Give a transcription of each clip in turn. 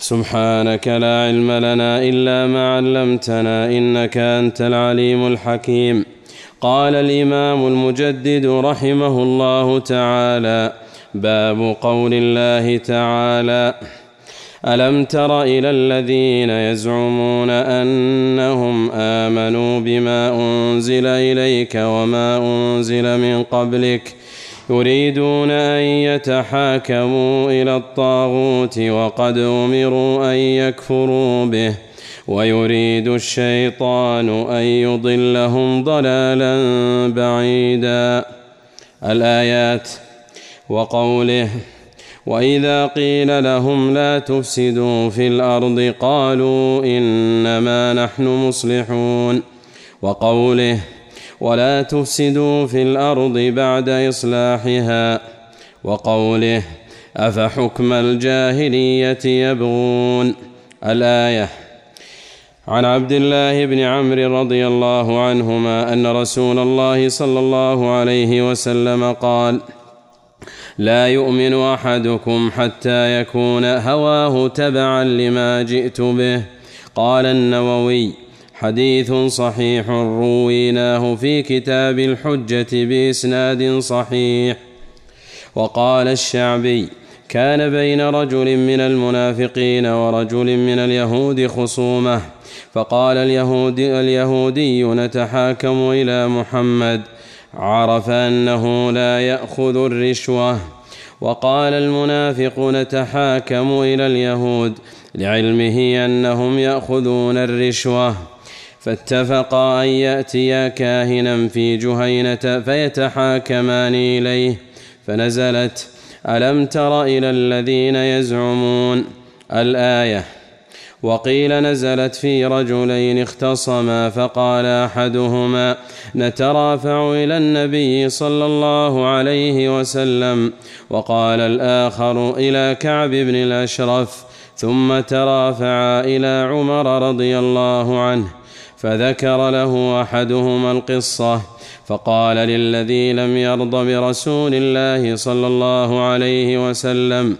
سبحانك لا علم لنا إلا ما علمتنا إنك أنت العليم الحكيم. قال الإمام المجدد رحمه الله تعالى باب قول الله تعالى ألم تر إلى الذين يزعمون أنهم آمنوا بما أنزل إليك وما أنزل من قبلك يريدون أن يتحاكموا إلى الطاغوت وقد أمروا أن يكفروا به ويريد الشيطان أن يضلهم ضلالا بعيدا. الآيات وقوله وإذا قيل لهم لا تفسدوا في الأرض قالوا إنما نحن مصلحون. وقوله ولا تفسدوا في الأرض بعد إصلاحها. وقوله أفحكم الجاهلية يبغون الآية عن عبد الله بن عمرو رضي الله عنهما أن رسول الله صلى الله عليه وسلم قال لا يؤمن أحدكم حتى يكون هواه تبعا لما جئت به. قال النووي حديث صحيح رويناه في كتاب الحجة بإسناد صحيح. وقال الشعبي كان بين رجل من المنافقين ورجل من اليهود خصومة فقال اليهودي, اليهودي نتحاكم إلى محمد عرف أنه لا يأخذ الرشوة. وقال المنافق نتحاكم إلى اليهود لعلمه أنهم يأخذون الرشوة. فاتفقا أن يأتيا كاهنا في جهينة فيتحاكمان إليه. فنزلت ألم تر إلى الذين يزعمون؟ الآية وقيل نزلت في رجلين اختصما فقال أحدهما نترافع إلى النبي صلى الله عليه وسلم. وقال الآخر إلى كعب بن الأشرف. ثم ترافعا إلى عمر رضي الله عنه. فذكر له أحدهما القصة فقال للذي لم يرض برسول الله صلى الله عليه وسلم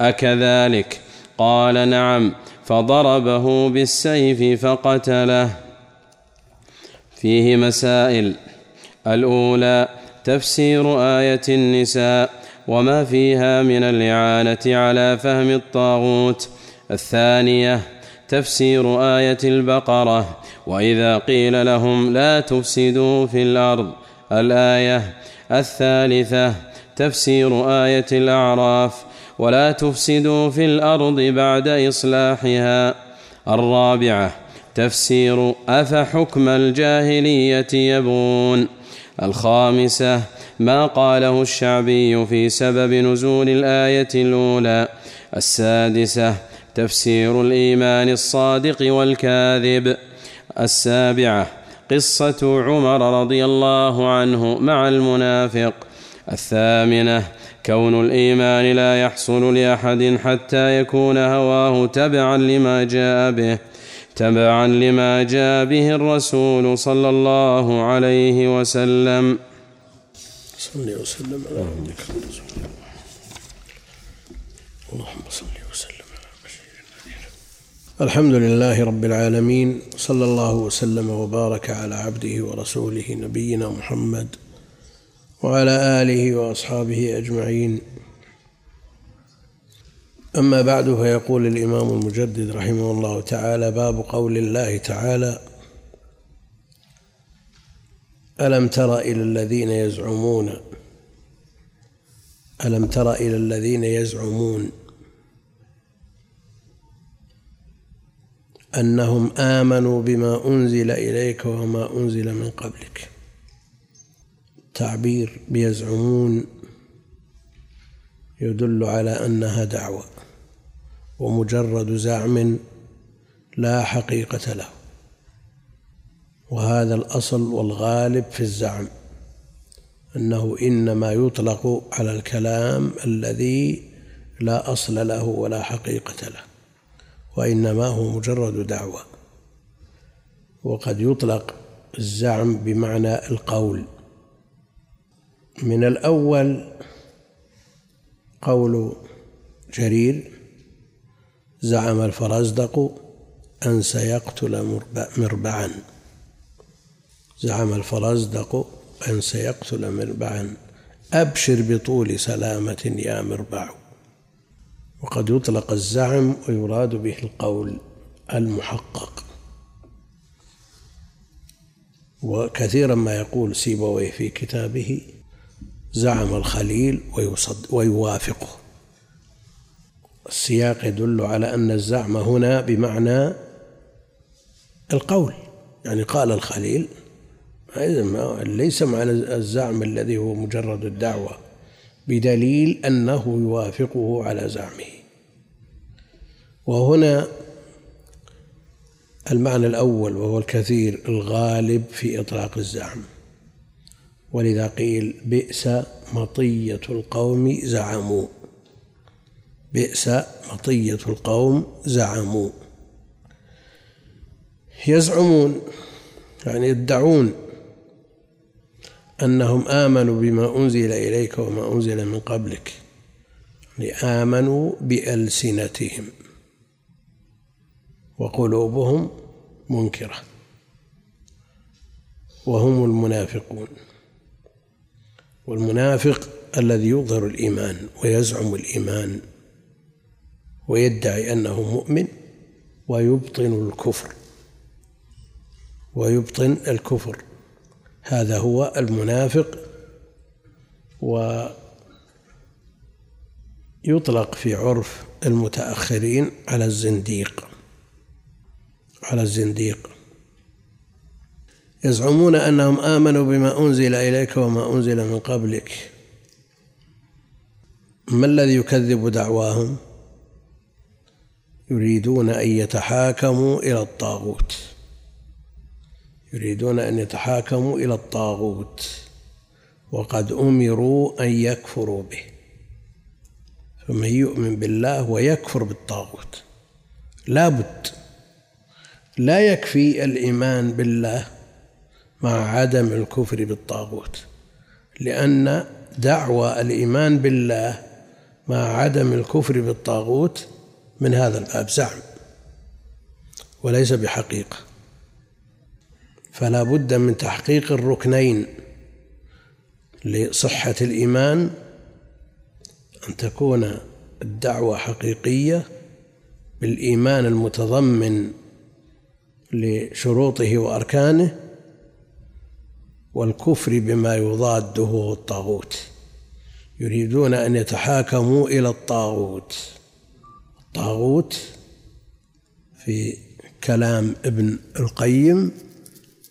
أكذلك؟ قال نعم فضربه بالسيف فقتله. فيه مسائل. الأولى تفسير آية النساء وما فيها من الإعانة على فهم الطاغوت. الثانية تفسير آية البقرة. وإذا قيل لهم لا تفسدوا في الأرض الآية الثالثة تفسير آية الأعراف ولا تفسدوا في الأرض بعد إصلاحها. الرابعة تفسير افحكم الجاهلية يبغون الخامسة ما قاله الشعبي في سبب نزول الآية الأولى. السادسة تفسير الإيمان الصادق والكاذب. السابعة. قصة عمر رضي الله عنه مع المنافق. الثامنة كون الإيمان لا يحصل لأحد حتى يكون هواه تبعا لما جاء به تبعا لما جاء به الرسول صلى الله عليه وسلم. صل وسلم على عبدك اللهم صل الحمد لله رب العالمين صلى الله وسلم وبارك على عبده ورسوله نبينا محمد وعلى آله وأصحابه أجمعين. أما بعد فيقول الإمام المجدد رحمه الله تعالى باب قول الله تعالى ألم تر إلى الذين يزعمون؟ ألم تر إلى الذين يزعمون؟ أنهم آمنوا بما أنزل إليك وما أنزل من قبلك. تعبير بيزعمون يدل على أنها دعوة ومجرد زعم لا حقيقة له. وهذا الأصل والغالب في الزعم أنه إنما يطلق على الكلام الذي لا أصل له ولا حقيقة له. وإنما هو مجرد دعوة. وقد يطلق الزعم بمعنى القول. من الأول قول جرير زعم الفرزدق أن سيقتل مربعا. زعم الفرزدق أن سيقتل مربعا. أبشر بطول سلامة يا مربع. وقد يطلق الزعم ويراد به القول المحقق. وكثيرا ما يقول سيبويه في كتابه زعم الخليل ويصد ويوافقه. السياق يدل على أن الزعم هنا بمعنى القول. يعني قال الخليل ليس معنى الزعم الذي هو مجرد الدعوة بدليل أنه يوافقه على زعمه. وهنا المعنى الأول وهو الكثير الغالب في إطلاق الزعم. ولذا قيل بئس مطية القوم زعموا. بئس مطية القوم زعموا. يزعمون يعني يدعون أنهم آمنوا بما أنزل إليك وما أنزل من قبلك. يعني آمنوا بألسنتهم. وقلوبهم منكرة. وهم المنافقون. والمنافق الذي يظهر الإيمان ويزعم الإيمان ويدعي أنه مؤمن ويبطن الكفر. ويبطن الكفر. هذا هو المنافق ويطلق في عرف المتأخرين على الزنديق. على الزنديق. يزعمون أنهم آمنوا بما أنزل إليك وما أنزل من قبلك. ما الذي يكذب دعواهم؟ يريدون أن يتحاكموا إلى الطاغوت. يريدون أن يتحاكموا إلى الطاغوت. وقد أمروا أن يكفروا به. فمن يؤمن بالله ويكفر بالطاغوت لا بد لا يكفي الإيمان بالله مع عدم الكفر بالطاغوت لأن دعوى الإيمان بالله مع عدم الكفر بالطاغوت من هذا الباب زعم وليس بحقيقة. فلا بد من تحقيق الركنين لصحة الإيمان أن تكون الدعوة حقيقية بالإيمان المتضمن لشروطه وأركانه والكفر بما يضاده الطاغوت. يريدون أن يتحاكموا إلى الطاغوت. الطاغوت في كلام ابن القيم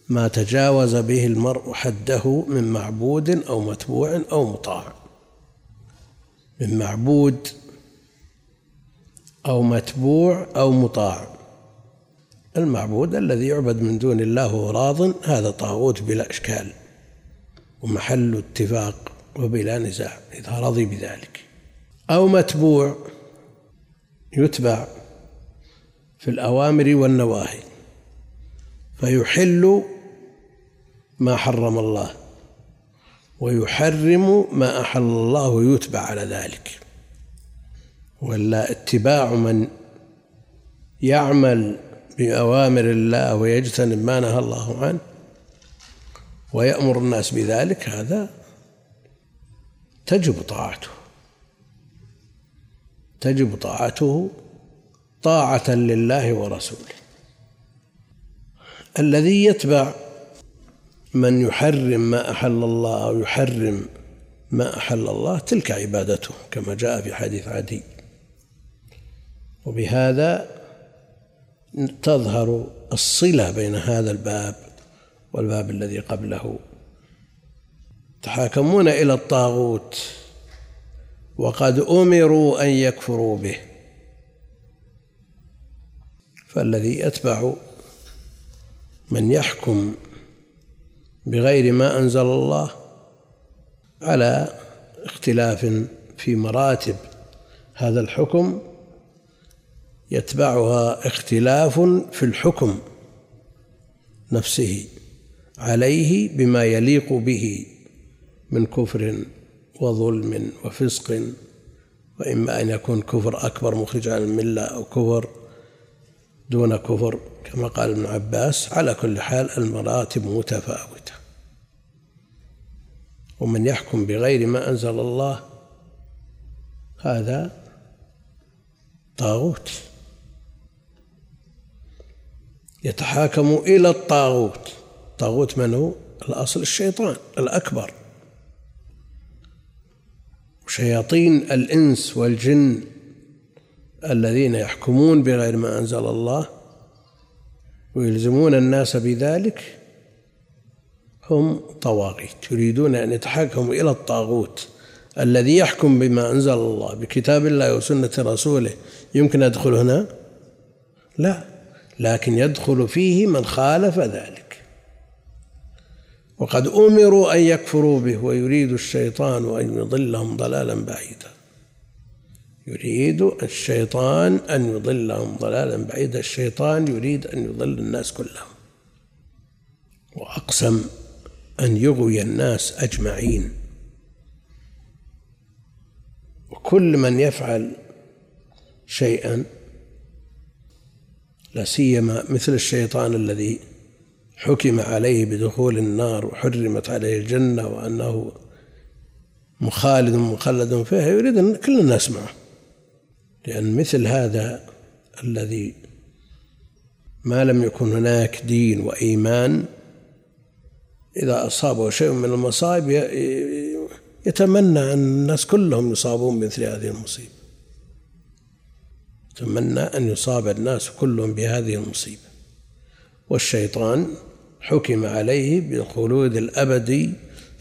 ما تجاوز به المرء حده من معبود أو متبوع أو مطاع. من معبود أو متبوع أو مطاع. المعبود الذي يعبد من دون الله وهو راض هذا طاغوت بلا إشكال ومحل اتفاق وبلا نزاع إذا رضي بذلك. أو متبوع يتبع في الأوامر والنواهي فيحل ما حرم الله ويحرم ما أحل الله ويتبع على ذلك. ولا اتباع من يعمل بأوامر الله ويجتنب ما نهى الله عنه ويأمر الناس بذلك هذا تجب طاعته. تجب طاعته طاعة لله ورسوله. الذي يتبع من يحرم ما أحل الله أو يحرم ما أحل الله تلك عبادته كما جاء في حديث عدي. وبهذا تظهر الصلة بين هذا الباب والباب الذي قبله. تحاكمون إلى الطاغوت وقد أمروا أن يكفروا به. فالذي يتبع من يحكم بغير ما أنزل الله على اختلاف في مراتب هذا الحكم يتبعها اختلاف في الحكم نفسه عليه بما يليق به من كفر وظلم وفسق وإما أن يكون كفر أكبر مخرج عن الملة أو كفر دون كفر كما قال ابن عباس على كل حال المراتب متفاوتة. ومن يحكم بغير ما أنزل الله هذا طاغوت. يتحاكم إلى الطاغوت. الطاغوت من هو؟ الأصل الشيطان الأكبر. شياطين الإنس والجن الذين يحكمون بغير ما أنزل الله ويلزمون الناس بذلك هم طواغيت يريدون أن يتحكموا إلى الطاغوت الذي يحكم بما أنزل الله بكتاب الله وسنة رسوله. يمكن أدخل هنا؟ لا. لكن يدخل فيه من خالف ذلك. وقد أمروا أن يكفروا به ويريد الشيطان أن يضلهم ضلالا بعيدا. يريد الشيطان أن يضلهم ضلالا بعيدا. الشيطان يريد أن يضل الناس كلهم. وأقسم أن يغوي الناس أجمعين. وكل من يفعل شيئا لا سيما مثل الشيطان الذي حكم عليه بدخول النار وحرمت عليه الجنة وأنه مخالد مخلد فيها. يريد أن كل الناس معه لأن مثل هذا الذي ما لم يكن هناك دين وإيمان إذا أصابه شيء من المصائب يتمنى أن الناس كلهم يصابون بمثل هذه المصيبة. يتمنى أن يصاب الناس كلهم بهذه المصيبة. والشيطان حكم عليه بالخلود الأبدي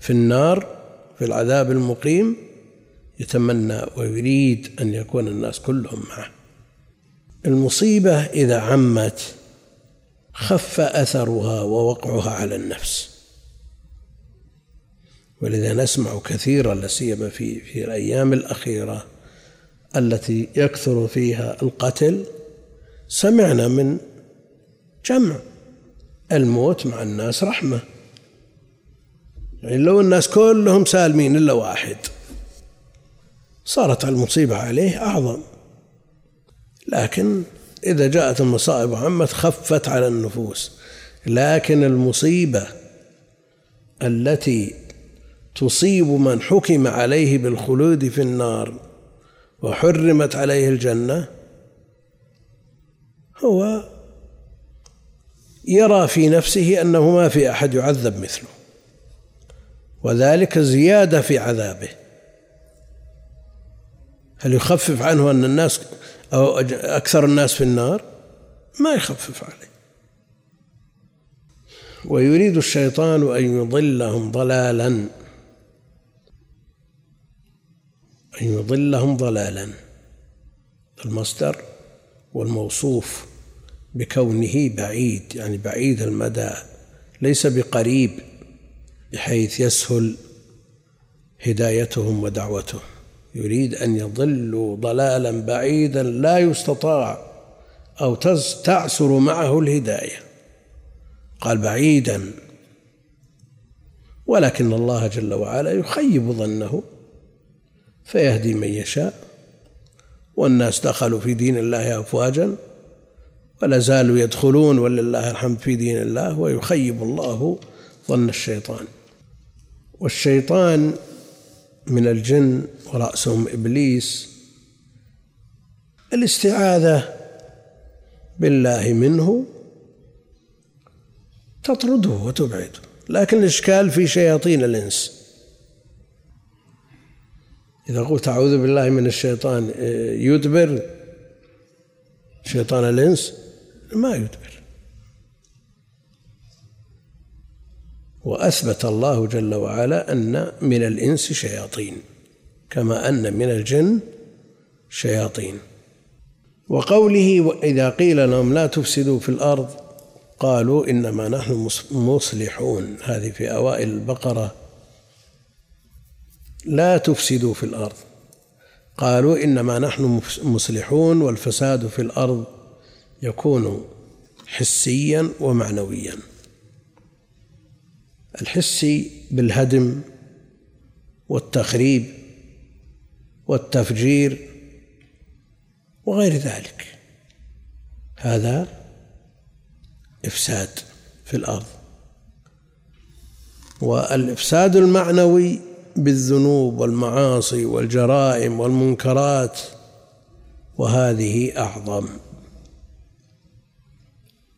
في النار في العذاب المقيم يتمنى ويريد أن يكون الناس كلهم معه. المصيبة إذا عمت خف أثرها ووقعها على النفس. ولذا نسمع كثيرا لا سيما في في الأيام الأخيرة التي يكثر فيها القتل سمعنا من جمع الموت مع الناس رحمة. يعني لو الناس كلهم سالمين إلا واحد صارت المصيبة عليه أعظم. لكن إذا جاءت المصائب عمت خفت على النفوس. لكن المصيبة التي تصيب من حكم عليه بالخلود في النار وحرمت عليه الجنة هو يرى في نفسه أنه ما في أحد يعذب مثله وذلك زيادة في عذابه. هل يخفف عنه أن الناس أو أكثر الناس في النار؟ ما يخفف عليه. ويريد الشيطان أن يضلهم ضلالا. أن يضلهم ضلالا. المصدر والموصوف بكونه بعيد يعني بعيد المدى ليس بقريب بحيث يسهل هدايتهم ودعوتهم. يريد أن يضلوا ضلالا بعيدا لا يستطاع أو تعسر معه الهداية. قال بعيدا. ولكن الله جل وعلا يخيب ظنه. فيهدي من يشاء. والناس دخلوا في دين الله أفواجا ولا زالوا يدخلون ولله الحمد في دين الله ويخيب الله ظن الشيطان. والشيطان من الجن ورأسهم إبليس. الاستعاذة بالله منه تطرده وتبعده. لكن الإشكال في شياطين الإنس. إذا قلت أعوذ بالله من الشيطان آه، يدبر؟ شيطان الإنس؟ ما يدبر. وأثبت الله جل وعلا أن من الإنس شياطين كما أن من الجن شياطين. وقوله إذا قيل لهم لا تفسدوا في الأرض قالوا إنما نحن مصلحون. هذه في أوائل البقرة. لا تفسدوا في الأرض. قالوا إنما نحن مصلحون والفساد في الأرض يكون حسيا ومعنويا. الحسي بالهدم والتخريب والتفجير وغير ذلك. هذا إفساد في الأرض. والإفساد المعنوي بالذنوب والمعاصي والجرائم والمنكرات وهذه أعظم.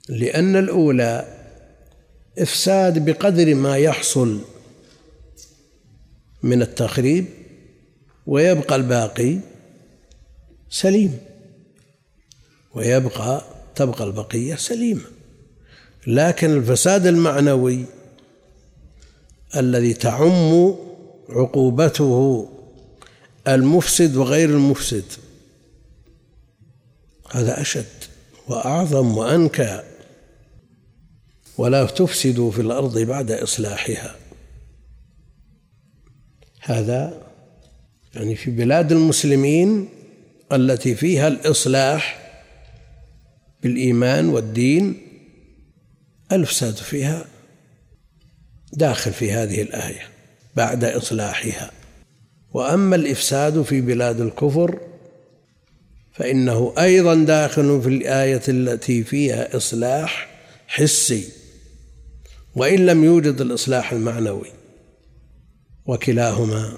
لأن الأولى إفساد بقدر ما يحصل من التخريب ويبقى الباقي سليم ويبقى تبقى البقية سليمة. لكن الفساد المعنوي الذي تعم عقوبته المفسد وغير المفسد. هذا أشد وأعظم وأنكى. ولا تفسدوا في الأرض بعد إصلاحها. هذا يعني في بلاد المسلمين التي فيها الإصلاح بالإيمان والدين الفساد فيها داخل في هذه الآية. بعد إصلاحها. وأما الإفساد في بلاد الكفر فإنه أيضا داخل في الآية التي فيها إصلاح حسي وإن لم يوجد الإصلاح المعنوي وكلاهما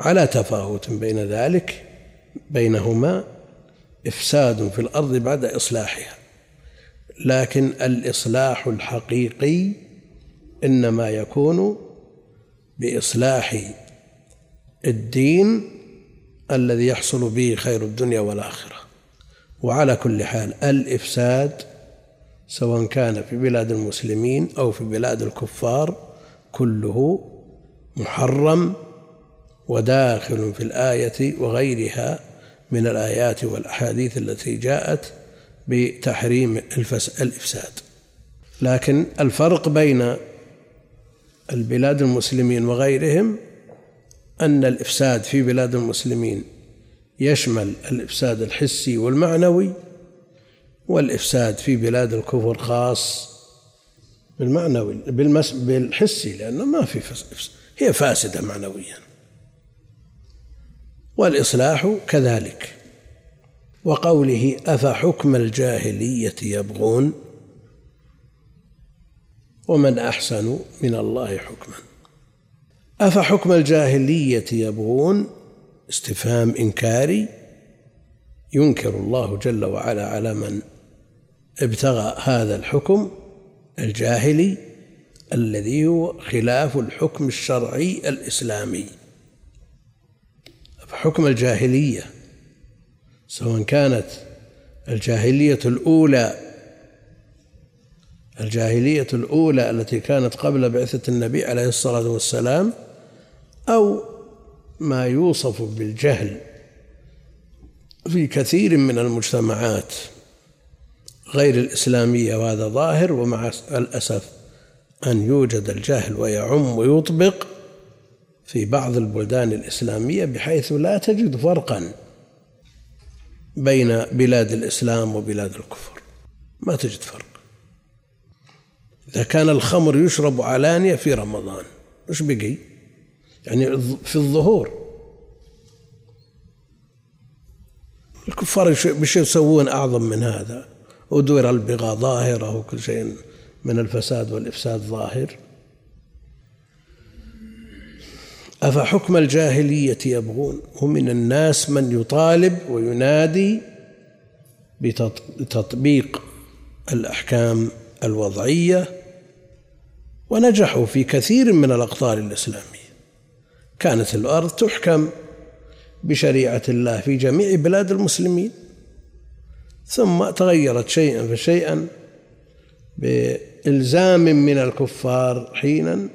على تفاوت بين ذلك بينهما إفساد في الأرض بعد إصلاحها. لكن الإصلاح الحقيقي إنما يكون بإصلاح الدين الذي يحصل به خير الدنيا والآخرة. وعلى كل حال الإفساد سواء كان في بلاد المسلمين أو في بلاد الكفار كله محرم وداخل في الآية وغيرها من الآيات والأحاديث التي جاءت بتحريم الإفساد. لكن الفرق بين البلاد المسلمين وغيرهم أن الإفساد في بلاد المسلمين يشمل الإفساد الحسي والمعنوي والإفساد في بلاد الكفر خاص بالمعنوي بالمس بالحسي لأنه ما في هي فاسدة معنويا. والإصلاح كذلك. وقوله أفحكم الجاهلية يبغون؟ ومن أحسن من الله حكما. أفحكم الجاهلية يبغون استفهام إنكاري؟ ينكر الله جل وعلا على من ابتغى هذا الحكم الجاهلي الذي هو خلاف الحكم الشرعي الإسلامي. حكم الجاهلية سواء كانت الجاهلية الأولى الجاهلية الأولى التي كانت قبل بعثة النبي عليه الصلاة والسلام أو ما يوصف بالجهل في كثير من المجتمعات غير الإسلامية وهذا ظاهر ومع الأسف أن يوجد الجهل ويعم ويطبق في بعض البلدان الإسلامية بحيث لا تجد فرقا بين بلاد الإسلام وبلاد الكفر. ما تجد فرق. إذا كان الخمر يشرب علانية في رمضان وش بقي؟ يعني في الظهور. الكفار بش يسوون أعظم من هذا. ودور البغاء ظاهرة وكل شيء من الفساد والإفساد ظاهر. أفحكم الجاهلية يبغون؟ ومن الناس من يطالب وينادي بتطبيق الأحكام الوضعية ونجحوا في كثير من الأقطار الإسلامية. كانت الأرض تحكم بشريعة الله في جميع بلاد المسلمين ثم تغيرت شيئا فشيئا بإلزام من الكفار حينا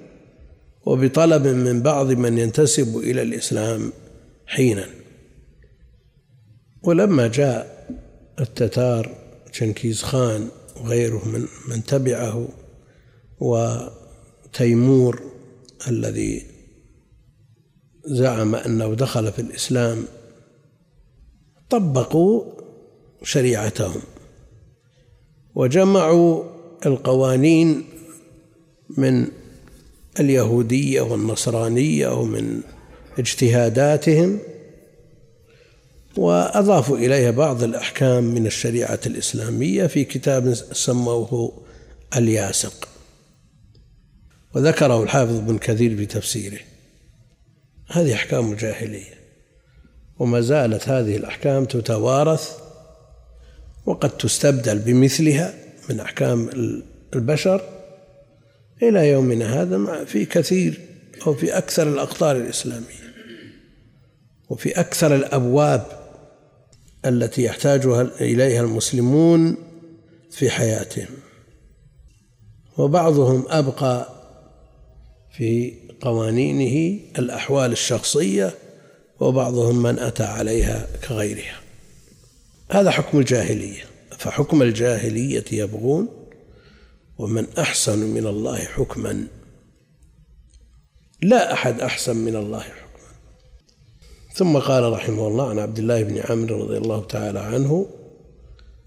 وبطلب من بعض من ينتسب إلى الإسلام حينا. ولما جاء التتار شنكيز خان وغيره من من تبعه وتيمور الذي زعم أنه دخل في الإسلام طبقوا شريعتهم وجمعوا القوانين من اليهودية والنصرانية ومن اجتهاداتهم وأضافوا إليها بعض الأحكام من الشريعة الإسلامية في كتاب سموه الياسق. وذكره الحافظ ابن كثير في تفسيره. هذه أحكام الجاهلية وما زالت هذه الأحكام تتوارث وقد تستبدل بمثلها من أحكام البشر إلى يومنا هذا في كثير أو في أكثر الأقطار الإسلامية وفي أكثر الأبواب التي يحتاجها إليها المسلمون في حياتهم. وبعضهم أبقى في قوانينه الأحوال الشخصية وبعضهم من أتى عليها كغيرها. هذا حكم الجاهلية. فحكم الجاهلية يبغون ومن أحسن من الله حكما. لا أحد أحسن من الله حكما. ثم قال رحمه الله عن عبد الله بن عمرو رضي الله تعالى عنه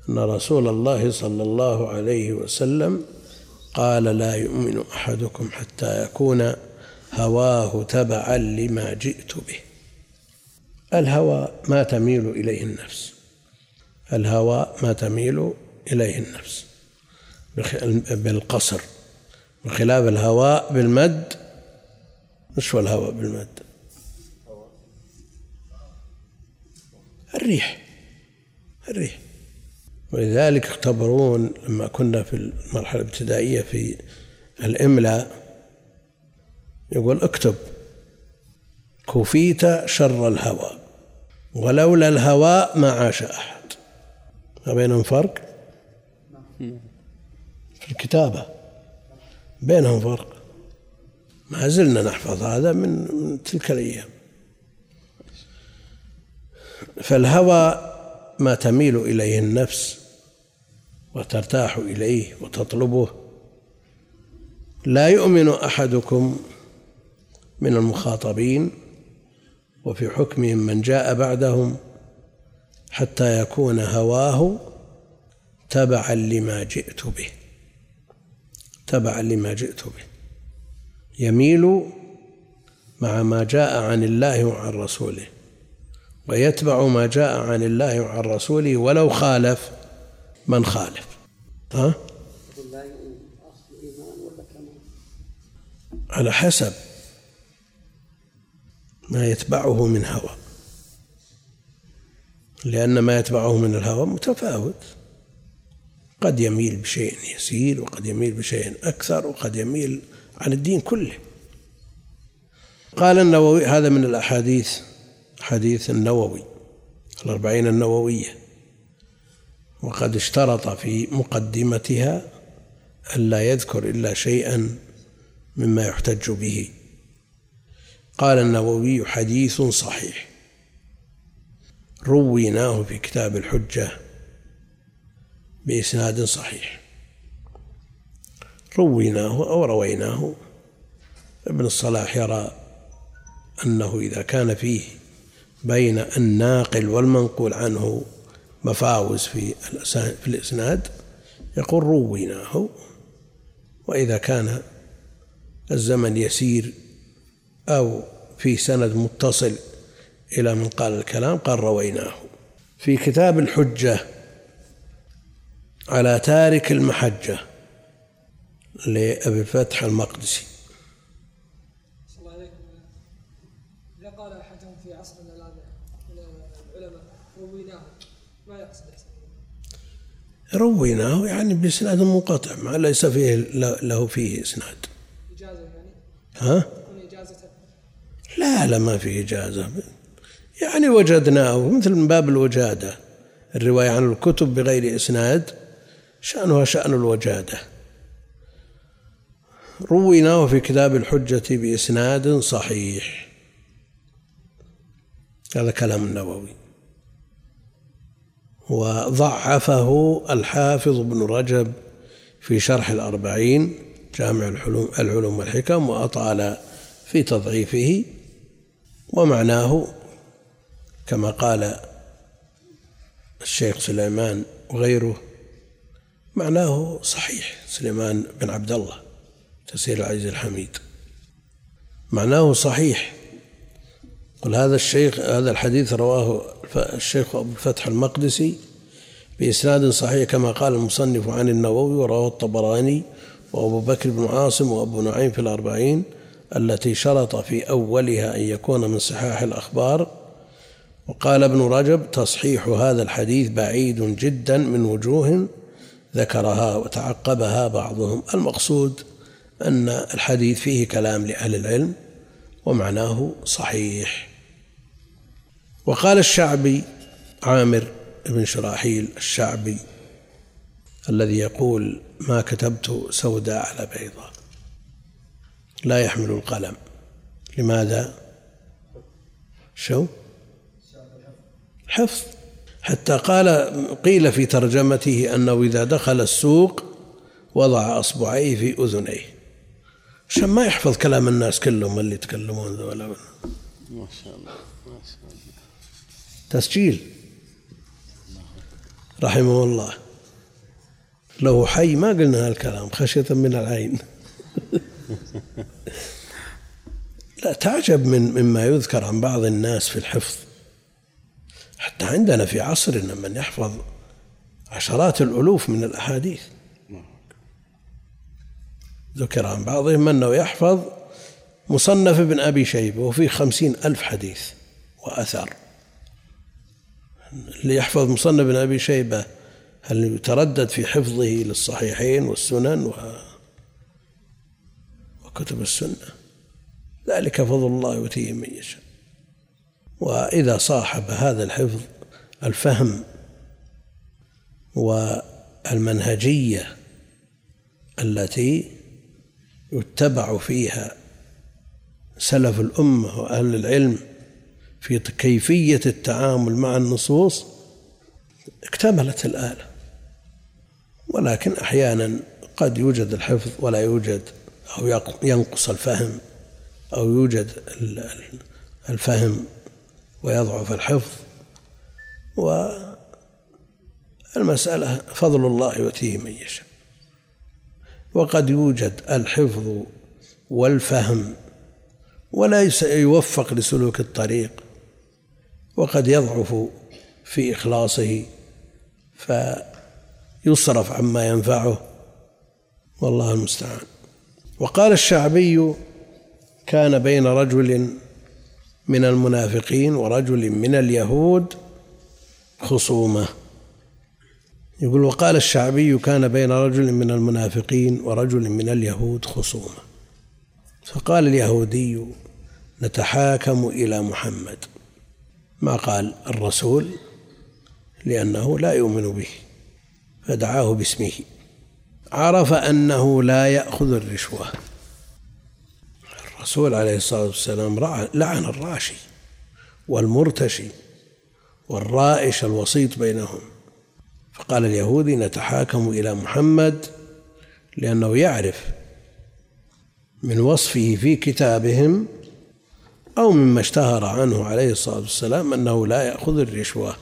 أن رسول الله صلى الله عليه وسلم قال لا يؤمن أحدكم حتى يكون هواه تبعا لما جئت به. الهوى ما تميل إليه النفس. الهوى ما تميل إليه النفس. بالقصر. بخلاف الهواء بالمد مش هو الهواء بالمد. الريح. الريح. ولذلك اختبرون لما كنا في المرحلة الابتدائية في الإملاء يقول اكتب كفيت شر الهوى ولولا الهواء ما عاش أحد. ما بينهم فرق؟ في الكتابة بينهم فرق. ما زلنا نحفظ هذا من تلك الأيام. فالهوى ما تميل إليه النفس وترتاح إليه وتطلبه. لا يؤمن أحدكم من المخاطبين وفي حكمهم من جاء بعدهم حتى يكون هواه تبعا لما جئت به. تبعا لما جئت به. يميل مع ما جاء عن الله وعن رسوله. ويتبع ما جاء عن الله وعن رسوله ولو خالف من خالف. ها؟ على حسب ما يتبعه من هوى. لأن ما يتبعه من الهوى متفاوت. قد يميل بشيء يسير وقد يميل بشيء أكثر وقد يميل عن الدين كله. قال النووي هذا من الأحاديث حديث النووي الأربعين النووية. وقد اشترط في مقدمتها ألا يذكر إلا شيئا مما يحتج به. قال النووي حديث صحيح. رويناه في كتاب الحجة بإسناد صحيح. رويناه أو رويناه ابن الصلاح يرى أنه إذا كان فيه بين الناقل والمنقول عنه مفاوز في في الإسناد يقول رويناه وإذا كان الزمن يسير أو في سند متصل إلى من قال الكلام قال رويناه. في كتاب الحجة على تارك المحجة لأبي الفتح المقدسي إذا قال العلماء رويناه. ما يقصد رويناه يعني بإسناد منقطع ما ليس فيه له فيه إسناد. إجازة يعني؟ ها؟ لا لا ما في إجازة. يعني وجدناه مثل من باب الوجادة. الرواية عن الكتب بغير إسناد شأنها شأن الوجادة. رويناه في كتاب الحجة بإسناد صحيح. هذا كلام النووي. وضعفه الحافظ ابن رجب في شرح الأربعين جامع الحلوم العلوم والحكم وأطال في تضعيفه ومعناه كما قال الشيخ سليمان وغيره معناه صحيح سليمان بن عبد الله تسير العزيز الحميد. معناه صحيح. قل هذا الشيخ هذا الحديث رواه الشيخ أبو الفتح المقدسي بإسناد صحيح كما قال المصنف عن النووي ورواه الطبراني وأبو بكر بن عاصم وأبو نعيم في الأربعين التي شرط في أولها أن يكون من صحاح الأخبار. وقال ابن رجب تصحيح هذا الحديث بعيد جدا من وجوه ذكرها وتعقبها بعضهم. المقصود أن الحديث فيه كلام لأهل العلم ومعناه صحيح. وقال الشعبي عامر بن شراحيل الشعبي الذي يقول ما كتبت سوداء على بيضاء لا يحمل القلم. لماذا؟ شو؟ حفظ. حتى قال قيل في ترجمته أنه إذا دخل السوق وضع أصبعيه في أذنيه. عشان ما يحفظ كلام الناس كلهم اللي يتكلمون ذولا. ما شاء الله ما شاء الله. تسجيل. رحمه الله. لو حي ما قلنا هالكلام خشية من العين. لا تعجب من مما يذكر عن بعض الناس في الحفظ. حتى عندنا في عصرنا من يحفظ عشرات الألوف من الأحاديث. ذكر عن بعضهم أنه يحفظ مصنف ابن أبي شيبة وفيه خمسين ألف حديث وأثر. اللي يحفظ مصنف ابن أبي شيبة هل يتردد في حفظه للصحيحين والسنن و وكتب السنة؟ ذلك فضل الله يؤتيه من يشاء. وإذا صاحب هذا الحفظ الفهم والمنهجية التي يتبع فيها سلف الأمة وأهل العلم في كيفية التعامل مع النصوص اكتملت الآلة. ولكن أحيانا قد يوجد الحفظ ولا يوجد أو ينقص الفهم أو يوجد الفهم ويضعف الحفظ. والمسألة فضل الله يؤتيه من يشاء. وقد يوجد الحفظ والفهم ولا يوفق لسلوك الطريق وقد يضعف في إخلاصه فيصرف عما ينفعه والله المستعان. وقال الشعبي كان بين رجل من المنافقين ورجل من اليهود خصومة. يقول وقال الشعبي كان بين رجل من المنافقين ورجل من اليهود خصومة. فقال اليهودي نتحاكم إلى محمد. ما قال الرسول؟ لأنه لا يؤمن به فدعاه باسمه. عرف أنه لا يأخذ الرشوة. الرسول عليه الصلاة والسلام لعن الراشي والمرتشي والرائش الوسيط بينهم. فقال اليهودي نتحاكم إلى محمد لأنه يعرف من وصفه في كتابهم أو مما اشتهر عنه عليه الصلاة والسلام أنه لا يأخذ الرشوة.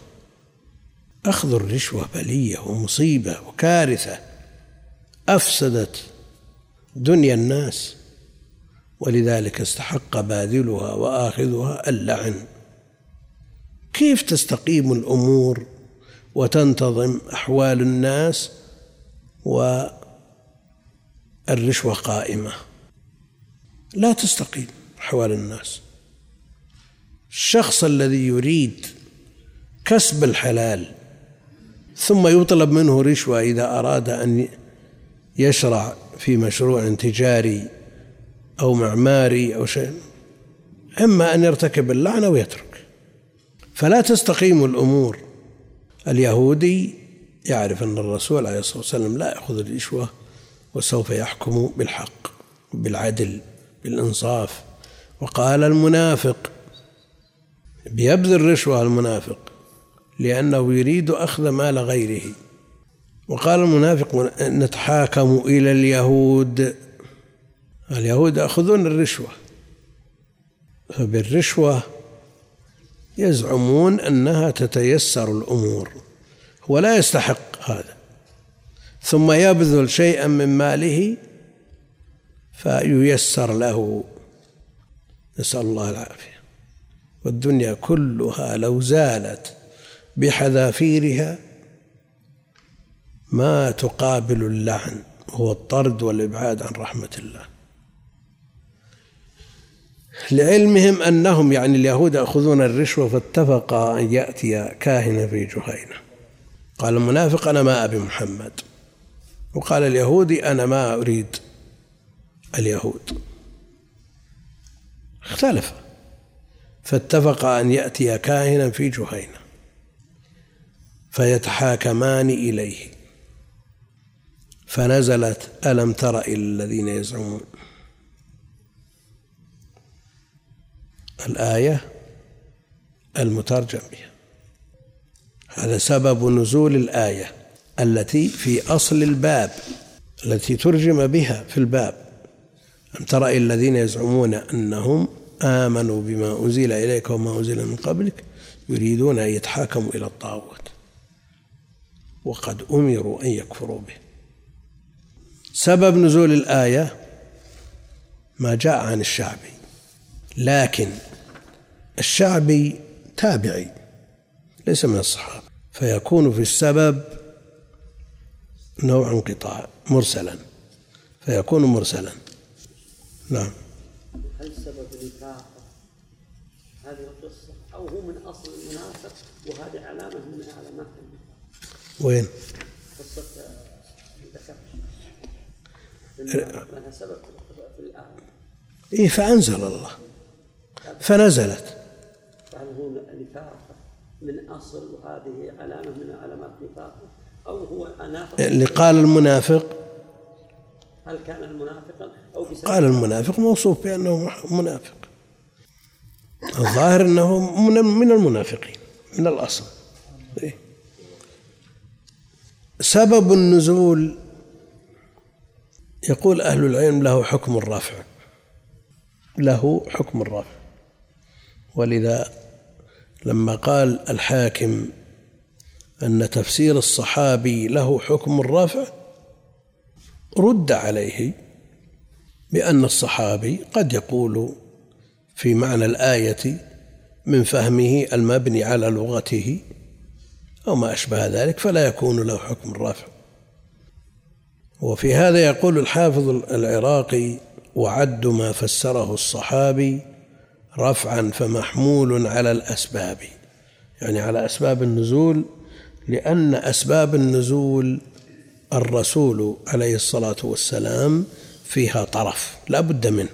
أخذ الرشوة بلية ومصيبة وكارثة. أفسدت دنيا الناس. ولذلك استحق باذلها وآخذها اللعن. كيف تستقيم الأمور وتنتظم أحوال الناس والرشوة قائمة. لا تستقيم أحوال الناس. الشخص الذي يريد كسب الحلال ثم يطلب منه رشوة إذا أراد أن يشرع في مشروع تجاري أو معماري أو شيء إما أن يرتكب اللعنة ويترك فلا تستقيم الأمور اليهودي يعرف أن الرسول عليه الصلاة والسلام لا يأخذ الرشوة وسوف يحكم بالحق بالعدل بالإنصاف. وقال المنافق بيبذل رشوة المنافق لأنه يريد أخذ مال غيره. وقال المنافق نتحاكم إلى اليهود. اليهود يأخذون الرشوة فبالرشوة يزعمون أنها تتيسر الأمور هو لا يستحق هذا. ثم يبذل شيئا من ماله فييسر له. نسأل الله العافية. والدنيا كلها لو زالت بحذافيرها ما تقابل اللعن هو الطرد والإبعاد عن رحمة الله. لعلمهم أنهم يعني اليهود يأخذون الرشوة فاتفقا أن يأتي كاهنا في جهينة. قال المنافق أنا ما أبي محمد. وقال اليهودي أنا ما أريد اليهود. اختلف. فاتفق أن يأتي كاهنا في جهينة. فيتحاكمان إليه. فنزلت ألم تر إلى الذين يزعمون؟ الآية المترجم بها هذا سبب نزول الآية التي في أصل الباب التي ترجم بها في الباب. أم تر إلى الذين يزعمون أنهم آمنوا بما أنزل إليك وما أنزل من قبلك يريدون أن يتحاكموا إلى الطاغوت وقد أمروا أن يكفروا به. سبب نزول الآية ما جاء عن الشعبي. لكن الشعبي تابعي ليس من الصحابة. فيكون في السبب نوع انقطاع مرسلا. فيكون مرسلا. نعم. هل سبب النفاق هذه القصة؟ أو هو من أصل المنافق وهذه علامة من علامات وين؟ قصة ذكرت لها سبب في الآية إيه فأنزل الله. فنزلت. فهل هو نفاق من أصل وهذه علامة من علامات نفاقه أو هو نافق اللي قال المنافق هل كان المنافقا أو بسبب قال المنافق موصوف بأنه منافق. الظاهر أنه من من المنافقين من الأصل. إيه. سبب النزول يقول أهل العلم له حكم الرفع. له حكم الرفع. ولذا لما قال الحاكم أن تفسير الصحابي له حكم الرفع رد عليه بأن الصحابي قد يقول في معنى الآية من فهمه المبني على لغته أو ما أشبه ذلك فلا يكون له حكم الرفع وفي هذا يقول الحافظ العراقي وعد ما فسره الصحابي رفعا فمحمول على الأسباب. يعني على أسباب النزول لأن أسباب النزول الرسول عليه الصلاة والسلام فيها طرف لا بد منه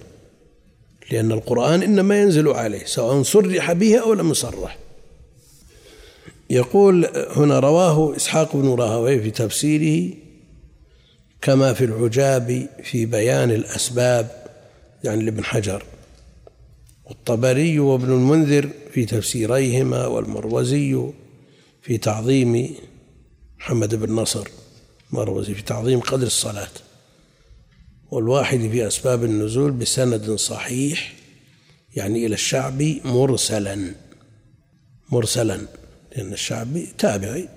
لأن القرآن إنما ينزل عليه سواء صرح به أو لم يصرح. يقول هنا رواه إسحاق بن راهويه في تفسيره كما في العجاب في بيان الأسباب يعني لابن حجر. والطبري وابن المنذر في تفسيريهما والمروزي في تعظيم محمد بن نصر. مروزي في تعظيم قدر الصلاة. والواحد في أسباب النزول بسند صحيح يعني إلى الشعبي مرسلا. مرسلا لأن الشعبي تابعي.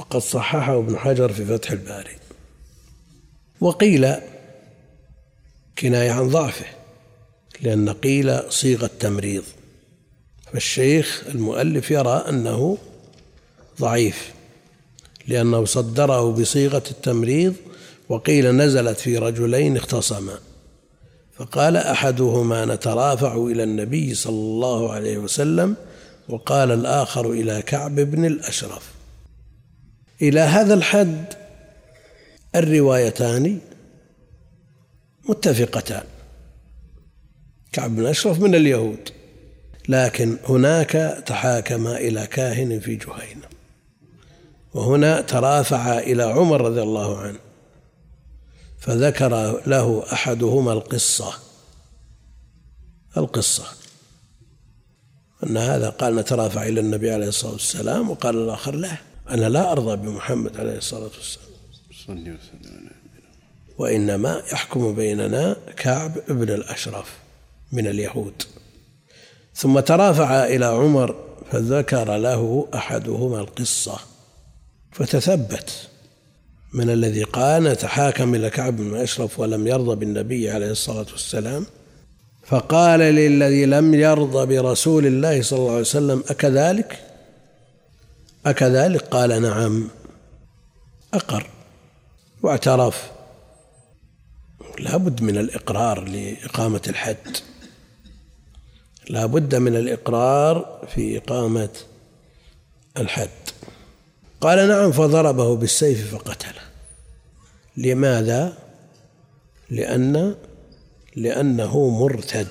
وقد صححه ابن حجر في فتح الباري. وقيل كناية عن ضعفه. لأن قيل صيغة تمريض. فالشيخ المؤلف يرى أنه ضعيف لأنه صدره بصيغة التمريض وقيل نزلت في رجلين اختصما. فقال أحدهما نترافع إلى النبي صلى الله عليه وسلم وقال الآخر إلى كعب بن الأشرف. إلى هذا الحد الروايتان متفقتان. كعب بن أشرف من اليهود. لكن هناك تحاكم إلى كاهن في جهينة. وهنا ترافع إلى عمر رضي الله عنه. فذكر له أحدهما القصة. القصة. أن هذا قال نترافع إلى النبي عليه الصلاة والسلام. وقال الآخر لا أنا لا أرضى بمحمد عليه الصلاة والسلام. صلي وسلم وإنما يحكم بيننا كعب بن الأشرف. من اليهود. ثم ترافع إلى عمر فذكر له أحدهما القصة فتثبت من الذي قال نتحاكم إلى كعب بن أشرف ولم يرضى بالنبي عليه الصلاة والسلام فقال للذي لم يرضى برسول الله صلى الله عليه وسلم أكذلك؟ أكذلك؟ قال نعم. أقر واعترف. لا بد من الإقرار لإقامة الحد. لا بد من الإقرار في إقامة الحد. قال نعم فضربه بالسيف فقتله. لماذا؟ لأن لأنه مرتد.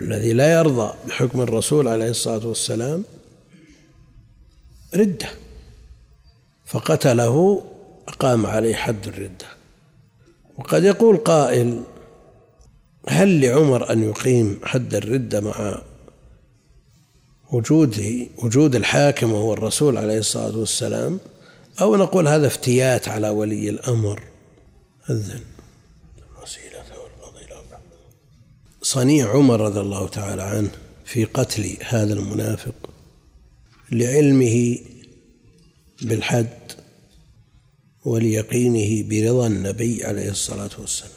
الذي لا يرضى بحكم الرسول عليه الصلاة والسلام ردة. فقتله أقام عليه حد الردة. وقد يقول قائل هل لعمر أن يقيم حد الردة مع وجوده وجود الحاكم وهو الرسول عليه الصلاة والسلام؟ أو نقول هذا افتيات على ولي الأمر؟ أذن. صنيع عمر رضي الله تعالى عنه في قتل هذا المنافق لعلمه بالحد وليقينه برضا النبي عليه الصلاة والسلام.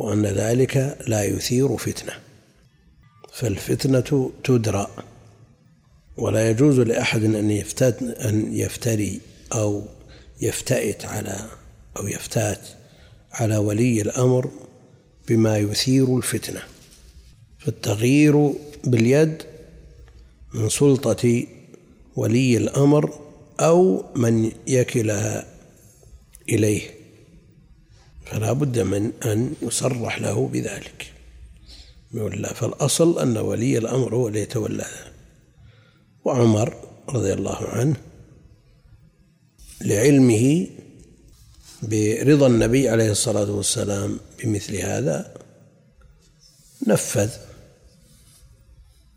وأن ذلك لا يثير فتنة. فالفتنة تدرى ولا يجوز لأحد أن يفتت أن يفتري أو يفتئت على أو يفتات على ولي الأمر بما يثير الفتنة. فالتغيير باليد من سلطة ولي الأمر أو من يكلها إليه. فلا بد من أن يصرح له بذلك. ولا فالأصل أن ولي الأمر هو اللي يتولى. وعمر رضي الله عنه لعلمه برضا النبي عليه الصلاة والسلام بمثل هذا نفذ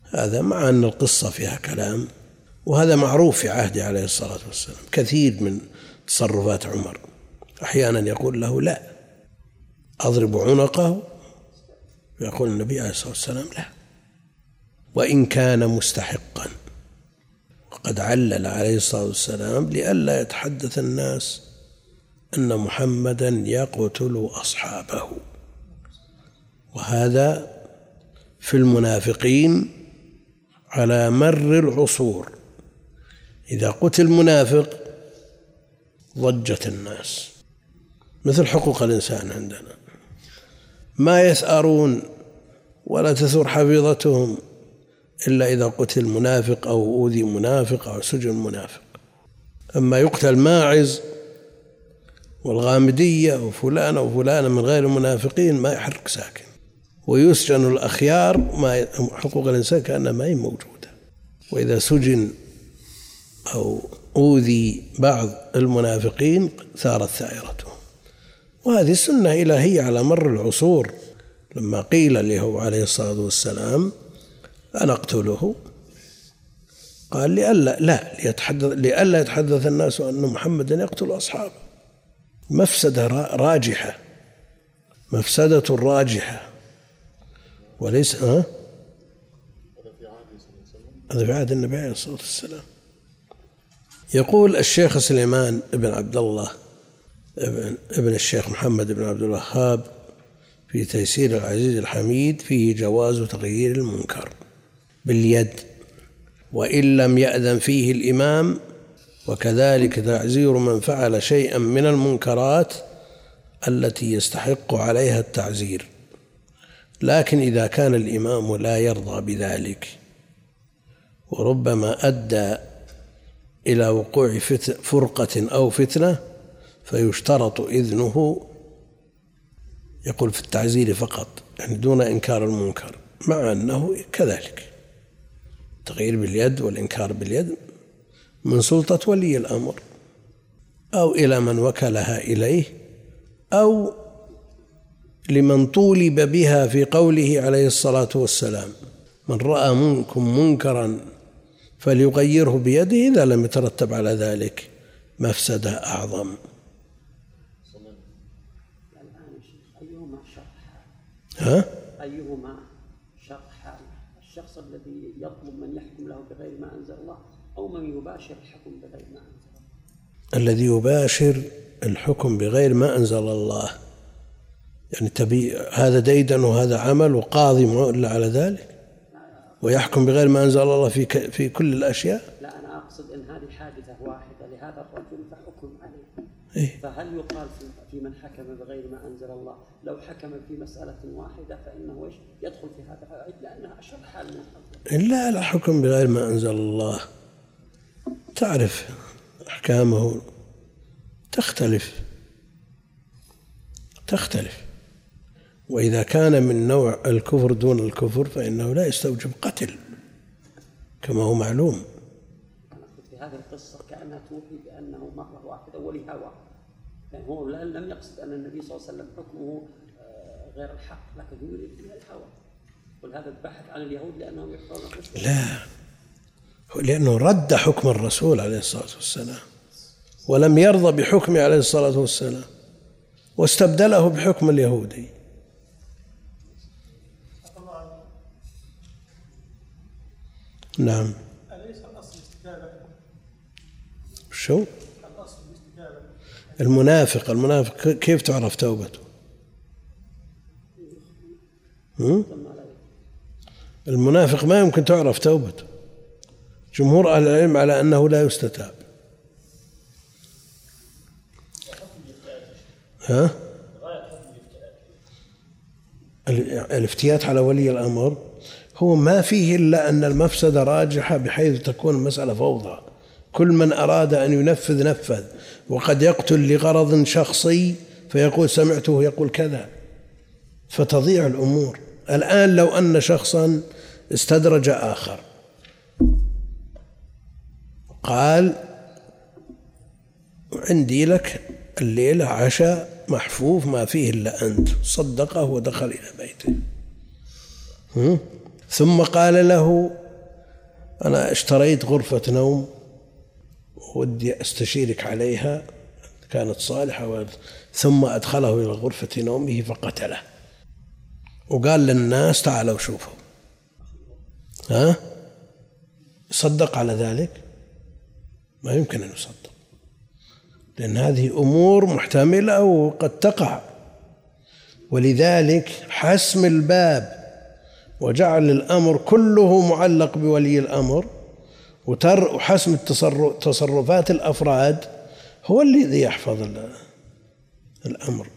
هذا مع أن القصة فيها كلام وهذا معروف في عهده عليه الصلاة والسلام كثير من تصرفات عمر. أحيانا يقول له لا أضرب عنقه يقول النبي عليه الصلاة والسلام لا. وإن كان مستحقا. وقد علل عليه الصلاة والسلام لئلا يتحدث الناس أن محمدا يقتل أصحابه. وهذا في المنافقين على مر العصور. إذا قتل منافق ضجت الناس. مثل حقوق الإنسان عندنا. ما يثأرون ولا تثور حفيظتهم إلا إذا قتل منافق أو أوذي منافق أو سجن منافق. أما يقتل ماعز والغامدية وفلان وفلان من غير المنافقين ما يحرك ساكن. ويسجن الأخيار ما حقوق الإنسان كأنها ما هي موجودة. وإذا سجن أو أوذي بعض المنافقين ثارت ثائرتهم وهذه سنة إلهية على مر العصور. لما قيل له عليه الصلاة والسلام أنا أقتله. قال لئلا لا ليتحدث لئلا يتحدث الناس أن محمدا يقتل أصحابه. مفسدة راجحة. مفسدة راجحة. وليس ها؟ هذا في عهد النبي عليه الصلاة والسلام. يقول الشيخ سليمان بن عبد الله ابن, الشيخ محمد بن عبد الوهاب في تيسير العزيز الحميد فيه جواز تغيير المنكر باليد وإن لم يأذن فيه الإمام وكذلك تعزير من فعل شيئا من المنكرات التي يستحق عليها التعزير. لكن إذا كان الإمام لا يرضى بذلك وربما أدى إلى وقوع فرقة أو فتنة فيشترط إذنه يقول في التعزير فقط يعني دون إنكار المنكر مع أنه كذلك. تغيير باليد والإنكار باليد من سلطة ولي الأمر أو إلى من وكلها إليه أو لمن طولب بها في قوله عليه الصلاة والسلام من رأى منكم منكرا فليغيره بيده إذا لم يترتب على ذلك مفسدة أعظم الآن يا شيخ أيهما شر ها؟ أيهما شر حال الشخص الذي يطلب من يحكم له بغير ما أنزل الله أو من يباشر الحكم بغير ما أنزل الله؟ الذي يباشر الحكم بغير ما أنزل الله. يعني تبي هذا ديدن وهذا عمل وقاضي ما إلا على ذلك؟ ويحكم بغير ما أنزل الله في في كل الأشياء؟ لا أنا أقصد أن هذه حادثة واحدة لهذا الرجل فحكم عليه. إيه؟ فهل يقال في من حكم بغير ما أنزل الله لو حكم في مسألة واحدة فإنه يدخل في هذا العيب لأنها أشر حال من إلا على حكم بغير ما أنزل الله. تعرف أحكامه تختلف. تختلف. وإذا كان من نوع الكفر دون الكفر فإنه لا يستوجب قتل كما هو معلوم. في هذه القصة كأنها توحي بأنه مرة واحدة ولهوى. يعني هو لا- لم يقصد أن النبي صلى الله عليه وسلم حكمه آه، غير الحق لكن هو يريد بها الهوى ولهذا ضحك على اليهود لأنهم يقرون الرسل لا. لأنه رد حكم الرسول عليه الصلاة والسلام ولم يرضى بحكمه عليه الصلاة والسلام واستبدله بحكم اليهودي. نعم. أليس الأصل الاستتابة؟ شو؟ المنافق المنافق كيف تعرف توبته؟ المنافق ما يمكن تعرف توبته. جمهور أهل العلم على أنه لا يستتاب. ها؟ ال- الافتيات على ولي الأمر هو ما فيه إلا أن المفسدة راجحة بحيث تكون المسألة فوضى. كل من أراد أن ينفذ نفذ وقد يقتل لغرض شخصي فيقول سمعته يقول كذا. فتضيع الأمور. الآن لو أن شخصا استدرج آخر. قال عندي لك الليلة عشاء محفوف ما فيه إلا أنت. صدقه ودخل إلى بيته؟ ثم قال له أنا اشتريت غرفة نوم ودي أستشيرك عليها. كانت صالحة ثم أدخله إلى غرفة نومه فقتله. وقال للناس تعالوا شوفوا. ها؟ صدق على ذلك؟ ما يمكن أن يصدق. لأن هذه أمور محتملة وقد تقع. ولذلك حسم الباب وجعل الأمر كله معلق بولي الأمر. وحسم تصرفات الأفراد هو الذي يحفظ ال- الأمر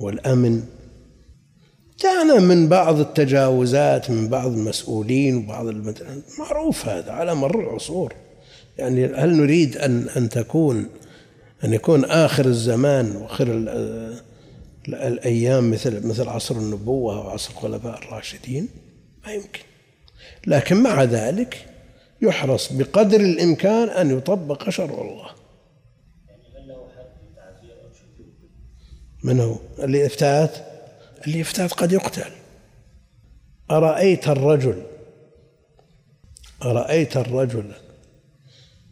والأمن. جاءنا من بعض التجاوزات من بعض المسؤولين وبعض المد... معروف هذا على مر العصور. يعني هل نريد أن أن تكون أن يكون آخر الزمان وآخر ال- ال- الأيام مثل مثل عصر النبوة وعصر الخلفاء الراشدين؟ ما يمكن. لكن مع ذلك يحرص بقدر الإمكان أن يطبق شرع الله. من هو؟ اللي افتات اللي افتات قد يقتل. أرأيت الرجل؟ أرأيت الرجل؟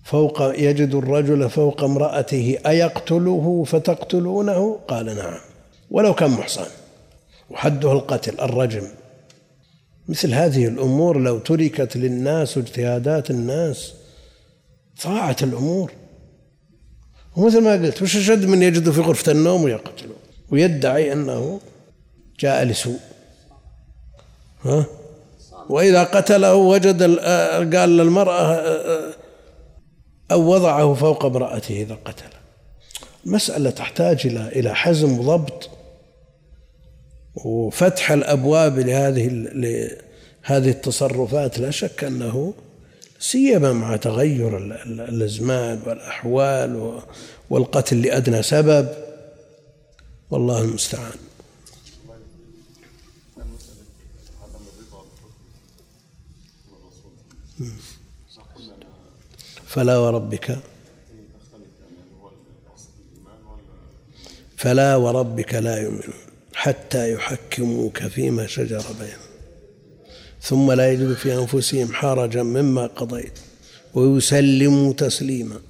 فوق يجد الرجل فوق امرأته أيقتله فتقتلونه؟ قال نعم. ولو كان محصن. وحده القتل الرجم. مثل هذه الأمور لو تركت للناس واجتهادات الناس ضاعت الأمور. ومثل ما قلت وش أشد من يجد في غرفة النوم ويقتله؟ ويدعي أنه جاء لسوء. ها؟ وإذا قتله وجد آه، قال للمرأة آه، آه، أو وضعه فوق امرأته إذا قتله. المسألة تحتاج إلى إلى حزم وضبط. وفتح الأبواب لهذه لهذه التصرفات لا شك أنه سيما مع تغير ال- ال- الأزمان والأحوال و- والقتل لأدنى سبب والله المستعان. فلا وربك فلا وربك لا يؤمنون. حتى يحكموك فيما شجر بينهم ثم لا يجد في أنفسهم حرجا مما قضيت ويسلموا تسليما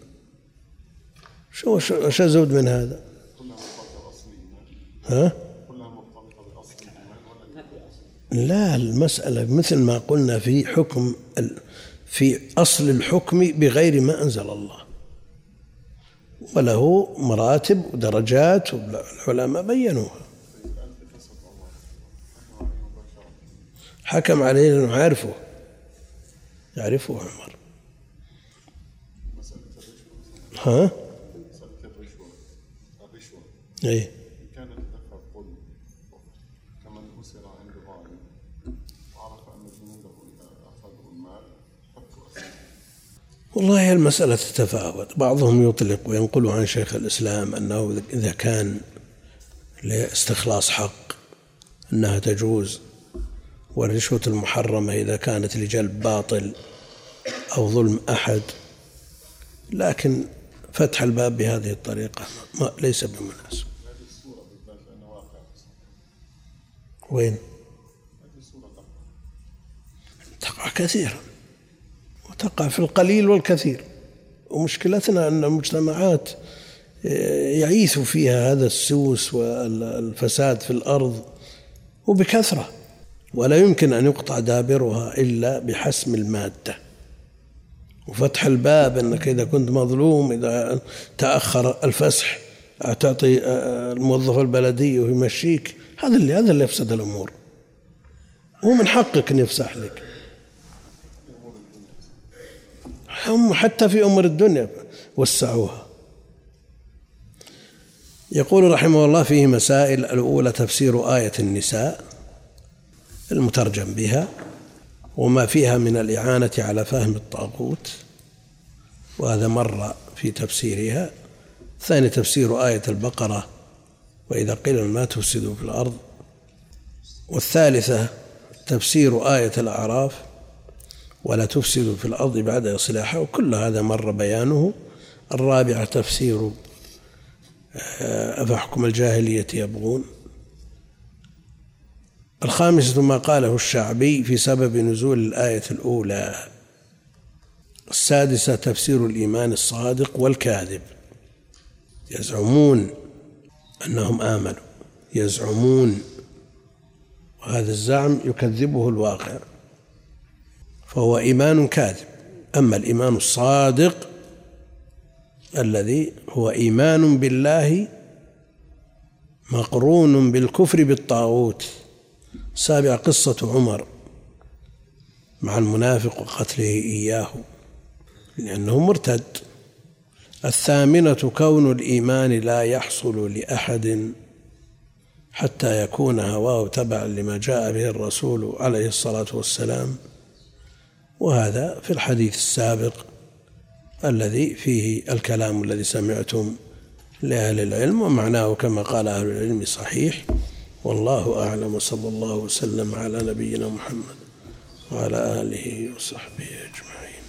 شو شو أزود من هذا؟ ها؟ لا المسألة مثل ما قلنا في حكم في أصل الحكم بغير ما أنزل الله وله مراتب ودرجات والعلماء بينوها حكم عليه لأنه عارفه. يعرفه عمر. ها؟ إيه. قل كمن أسر عند وعرف أن جنوده المال والله المسألة تتفاوت. بعضهم يطلق وينقل عن شيخ الإسلام أنه إذا كان لاستخلاص حق أنها تجوز والرشوة المحرمة إذا كانت لجلب باطل أو ظلم أحد. لكن فتح الباب بهذه الطريقة ما ليس بمناسب. وين؟ تقع كثيرا. وتقع في القليل والكثير. ومشكلتنا أن المجتمعات يعيث فيها هذا السوس والفساد في الأرض. وبكثرة. ولا يمكن أن يقطع دابرها إلا بحسم المادة. وفتح الباب أنك إذا كنت مظلوم إذا تأخر الفسح تعطي الموظف البلدي ويمشيك هذا اللي هذا اللي يفسد الأمور. هو من حقك أن يفسح لك. هم حتى في أمور الدنيا وسعوها. يقول رحمه الله فيه مسائل الأولى تفسير آية النساء. المترجم بها وما فيها من الإعانة على فهم الطاغوت وهذا مر في تفسيرها. ثاني تفسير آية البقرة وإذا قيل ما تفسدوا في الأرض. والثالثة تفسير آية الأعراف ولا تفسدوا في الأرض بعد إصلاحها. وكل هذا مر بيانه. الرابعة تفسير آه، أفحكم الجاهلية يبغون. الخامسة ما قاله الشعبي في سبب نزول الآية الأولى. السادسة تفسير الإيمان الصادق والكاذب. يزعمون أنهم آمنوا. يزعمون. وهذا الزعم يكذبه الواقع. فهو إيمان كاذب. أما الإيمان الصادق الذي هو إيمان بالله مقرون بالكفر بالطاغوت. سابع قصة عمر مع المنافق وقتله إياه لأنه مرتد. الثامنة كون الإيمان لا يحصل لأحد حتى يكون هواه تبعا لما جاء به الرسول عليه الصلاة والسلام. وهذا في الحديث السابق الذي فيه الكلام الذي سمعتم لأهل العلم ومعناه كما قال أهل العلم صحيح والله أعلم وصلى الله وسلم على نبينا محمد وعلى آله وصحبه أجمعين.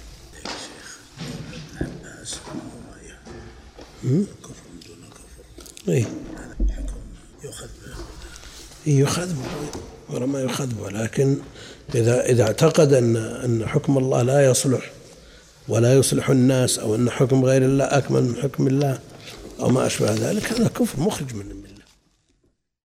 اي يؤخذ يؤخذ ولا ما يؤخذ ولكن إذا إذا اعتقد أن أن حكم الله لا يصلح ولا يصلح الناس أو أن حكم غير الله أكمل من حكم الله أو ما أشبه ذلك هذا كفر مخرج من